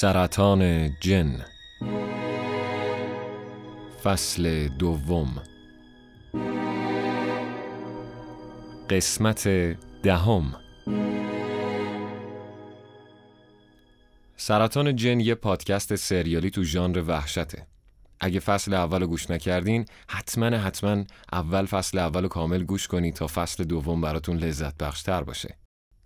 سرطان جن. فصل دوم. قسمت دهم. سرطان جن یه پادکست سریالی تو ژانر وحشته. اگه فصل اول گوش نکردین حتما حتما اول فصل اول کامل گوش کنید تا فصل دوم براتون لذت بخشتر باشه.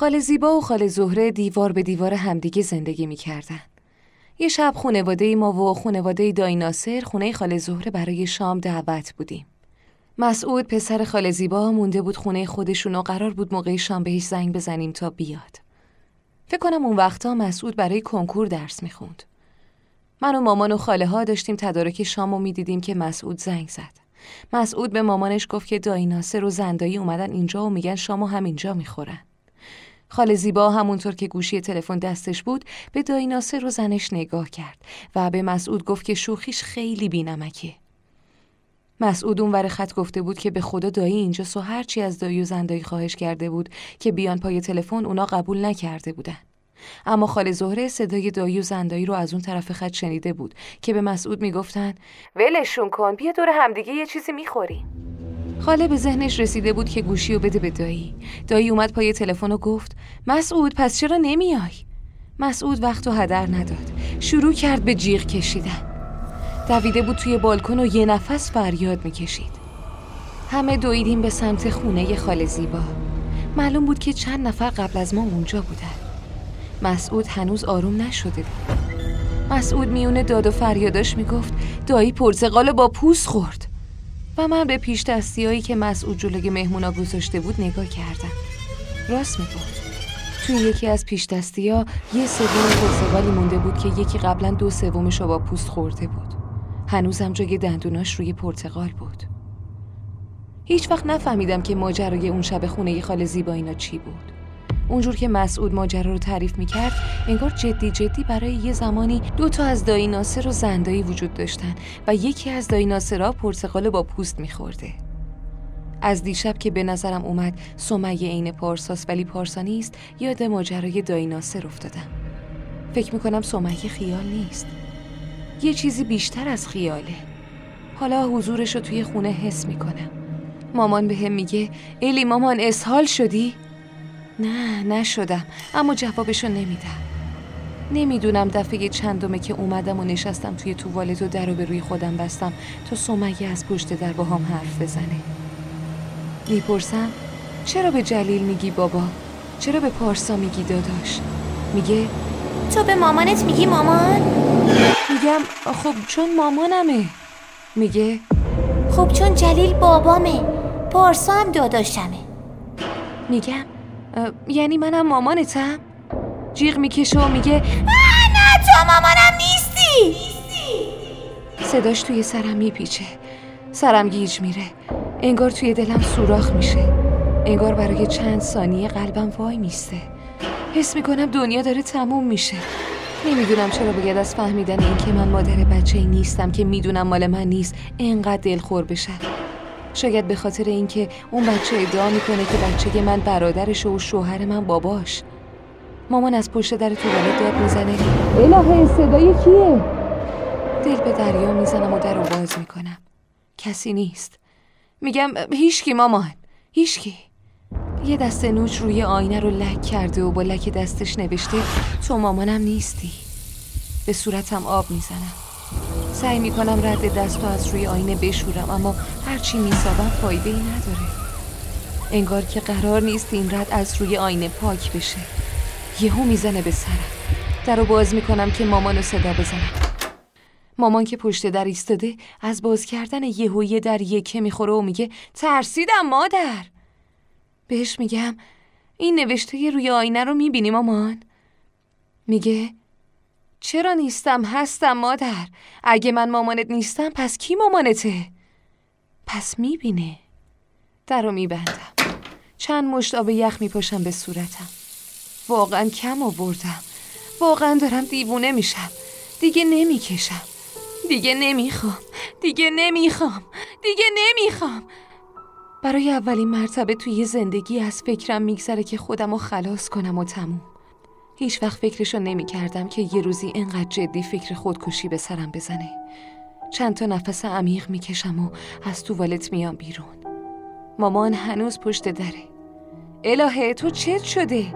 خاله زیبا و خاله زهره دیوار به دیوار همدیگه زندگی می‌کردن. یه شب خونواده ما و خونواده دایناسر خونه خاله زهره برای شام دعوت بودیم. مسعود پسر خاله زیبا مونده بود خونه خودشون و قرار بود موقع شام بهش زنگ بزنیم تا بیاد. فکر کنم اون وقتا مسعود برای کنکور درس می‌خوند. من و مامان و خاله ها داشتیم تدارک شام و می‌دیدیم که مسعود زنگ زد. مسعود به مامانش گفت که دایناسر و زندایی اومدن اینجا و میگن شامو همینجا می‌خورن. خاله زیبا همونطور که گوشی تلفن دستش بود به دایناسه رو زنش نگاه کرد و به مسعود گفت که شوخیش خیلی بینمکه. مسعود اونور خط گفته بود که به خدا دایی اینجا و هرچی از دایی و زندایی خواهش کرده بود که بیان پای تلفن اونا قبول نکرده بودن. اما خاله زهره صدای دایی و زندایی رو از اون طرف خط شنیده بود که به مسعود می‌گفتن ولشون کن بیا دور همدیگه یه چیزی می‌خوریم. خاله به ذهنش رسیده بود که گوشی رو بده به دایی. دایی اومد پای تلفن و گفت مسعود پس چرا نمیای؟ مسعود وقت و هدر نداد. شروع کرد به جیغ کشیدن. دویده بود توی بالکن و یه نفس فریاد می‌کشید. همه دویدیم به سمت خونه خاله زیبا. معلوم بود که چند نفر قبل از ما اونجا بودن. مسعود هنوز آروم نشده بود. مسعود میونه داد و فریاداش می‌گفت دایی پرتقال با پوست خورد. من به پیش دستیایی که مسعود جلوی مهمونا گذاشته بود نگاه کردم. راست می‌گفت. توی یکی از پیش دستی ها یه سوم پرتقالی مونده بود که یکی قبلا دو سومش با پوست خورده بود. هنوزم جای دندوناش روی پرتقال بود. هیچ وقت نفهمیدم که ماجرای اون شب خونه خاله زیبا اینا چی بود. اونجور که مسعود ماجرا رو تعریف می‌کرد انگار جدی جدی برای یه زمانی دو تا از دایی ناصر و زندایی وجود داشتن و یکی از دایی ناصرها پرتقال با پوست میخورده. از دیشب که به نظرم اومد سمیه عین پارساس ولی پارسا نیست یاد ماجرای دایی ناصر افتادم. فکر می‌کنم سمیه خیال نیست. یه چیزی بیشتر از خیاله. حالا حضورش رو توی خونه حس می‌کنم. مامان به هم میگه ایلی مامان اسهال شدی؟ نه نشدم. اما جوابشو نمیدم. نمی‌دونم دفعه چندمه که اومدم و نشستم توی توالت و در رو به روی خودم بستم. تا سمیه از پشت در با هم حرف بزنه می‌پرسم چرا به جلیل میگی بابا؟ چرا به پارسا میگی داداش؟ میگه تو به مامانت میگی مامان؟ میگم خب چون مامانمه. میگه خب چون جلیل بابامه. پارسا هم داداشمه. میگم یعنی منم مامانتم؟ جیغ می‌کشه و میگه نه تو مامانم نیستی. صداش توی سرم میپیچه. سرم گیج میره. انگار توی دلم سوراخ میشه. انگار برای چند ثانیه قلبم وای میسته. حس می‌کنم دنیا داره تموم میشه. نمی‌دونم چرا باید از فهمیدن این که من مادر بچه ای نیستم که می‌دونم مال من نیست. انقدر دلخور بشم. شاید به خاطر اینکه اون بچه ادعا می‌کنه که بچه من برادرش و شوهر من باباش. مامان از پشت در توالت داد می‌زنه. الهه صدای کیه؟ دل به دریا می‌زنم و در رو باز می‌کنم. کسی نیست. میگم هیچکی مامان. هیچکی. یه دست نوچ روی آینه رو لک کرده و با لک دستش نوشته تو مامانم نیستی. به صورتم آب می‌زنم. سعی می‌کنم رد دست و از روی آینه بشورم اما هرچی میسابم فایده ای نداره. انگار که قرار نیست این رد از روی آینه پاک بشه. یهو می‌زنه به سرم. در رو باز می‌کنم که مامانو صدا بزنم. مامان که پشت در ایستاده از باز کردن یهویی در یکه می‌خوره و میگه ترسیدم مادر. بهش میگم این نوشته روی آینه رو می‌بینی مامان؟ میگه چرا نیستم هستم مادر؟ اگه من مامانت نیستم پس کی مامانته؟ پس می‌بینه. در رو میبندم. چند مشت آب یخ میپاشم به صورتم. واقعا کم آوردم. واقعا دارم دیوونه میشم. دیگه نمی‌کشم. دیگه نمی‌خوام. دیگه نمی‌خوام. دیگه نمی‌خوام. برای اولین مرتبه توی زندگی از فکرم میگذره که خودم رو خلاص کنم و تموم. هیچ وقت فکرشو نمی کردم که یه روزی اینقدر جدی فکر خودکشی به سرم بزنه. چند تا نفس عمیق می‌کشم و از توالت میام بیرون. مامان هنوز پشت دره. الهه تو چت شده؟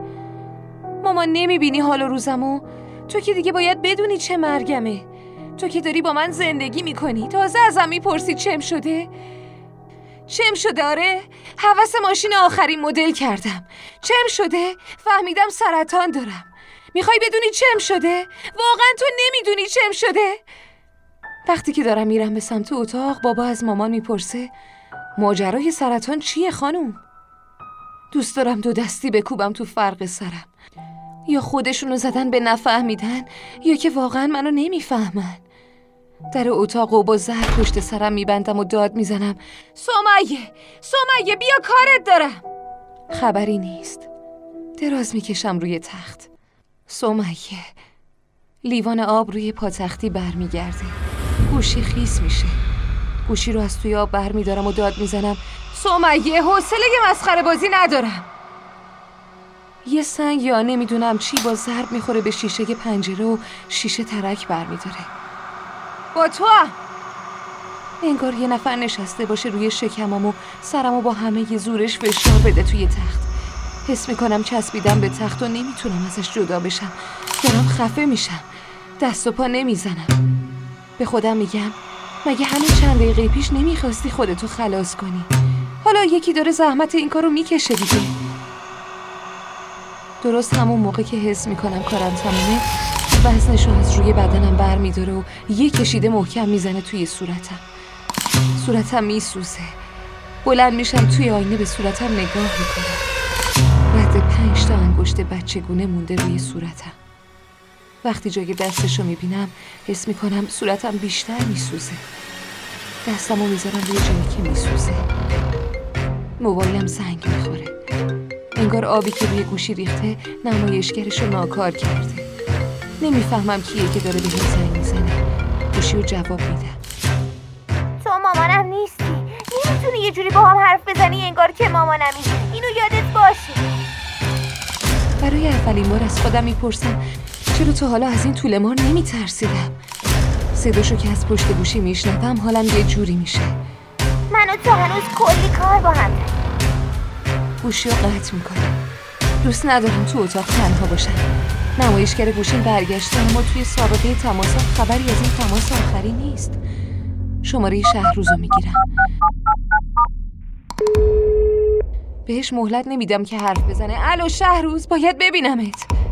مامان نمی‌بینی حال و روزمو تو که دیگه باید بدونی چه مرگمه. تو که داری با من زندگی می‌کنی. تازه ازم می‌پرسی چم شده؟ چم شده؟ آره؟ حوس ماشین آخرین مدل کردم. چم شده؟ فهمیدم سرطان دارم. می‌خوای بدونی چم شده؟ واقعا تو نمی‌دونی چم شده؟ وقتی که دارم میرم به سمت اتاق بابا از مامان می‌پرسه ماجرای سرطان چیه خانوم؟ دوست دارم دو دستی بکوبم تو فرق سرم. یا خودشونو زدن به نفهمیدن یا که واقعا منو نمی‌فهمن. در اتاق و با زهر پشت سرم میبندم و داد می‌زنم. سمیه سمیه بیا کارت دارم! خبری نیست. دراز می‌کشم روی تخت. سمیه لیوان آب روی پاتختی برمیگرده. گوشی خیس میشه. گوشی رو از توی آب برمیدارم و داد می‌زنم. سمیه حوصله مسخره بازی ندارم. یه سنگ یا نمی‌دونم چی با ضرب می‌خوره به شیشه پنجره و شیشه ترک برمیداره. با تو انگار یه نفر نشسته باشه روی شکمم و سرمو با همه یه زورش فشار بده توی تخت. حس می‌کنم چسبیدم به تخت و نمی‌تونم ازش جدا بشم. دارم خفه میشم. دست و پا نمی‌زنم. به خودم میگم مگه همین چند دقیقه پیش نمی‌خواستی خودتو خلاص کنی؟ حالا یکی داره زحمت این کارو می‌کشه دیگه. درست همون موقع که حس می‌کنم کارم تمومه وزنشو از روی بدنم بر میداره و یه کشیده محکم می‌زنه توی صورتم. صورتم میسوزه. بلند میشم توی آینه به صورتم نگاه می‌کنم. رد پنج تا انگشت بچگونه مونده روی صورتم. وقتی جای دستشو می‌بینم حس می‌کنم صورتم بیشتر میسوزه. دستمو می‌ذارم روی جایی که میسوزه. موبایلم زنگ می‌خوره. انگار آبی که روی گوشی ریخته نمایشگرش رو ناکار کرده. نمی‌فهمم کیه که داره به زنگ می‌زنه. گوشی رو جواب میده. تو مامانم نیستی. نمی‌تونی یه جوری با هم حرف بزنی انگار که مامانمی. اینو یادت باشه. برای اولین بار از خودم می‌پرسم. چرا تو حالا از این طول مار نمیترسیدم؟ صداشو که از پشت گوشی میشنوم حالم یه جوری میشه. من و تو هنوز کلی کار با هم گوشی رو قطع می‌کنم. دوست ندارم تو اتاق تنها باشم. نمایشگر گوشیم برگشته اما توی سابقه تماس خبری از این تماس آخری نیست. شماره شهر روزو می‌گیرم. بهش مهلت نمیدم که حرف بزنه. الو شهروز باید ببینمت.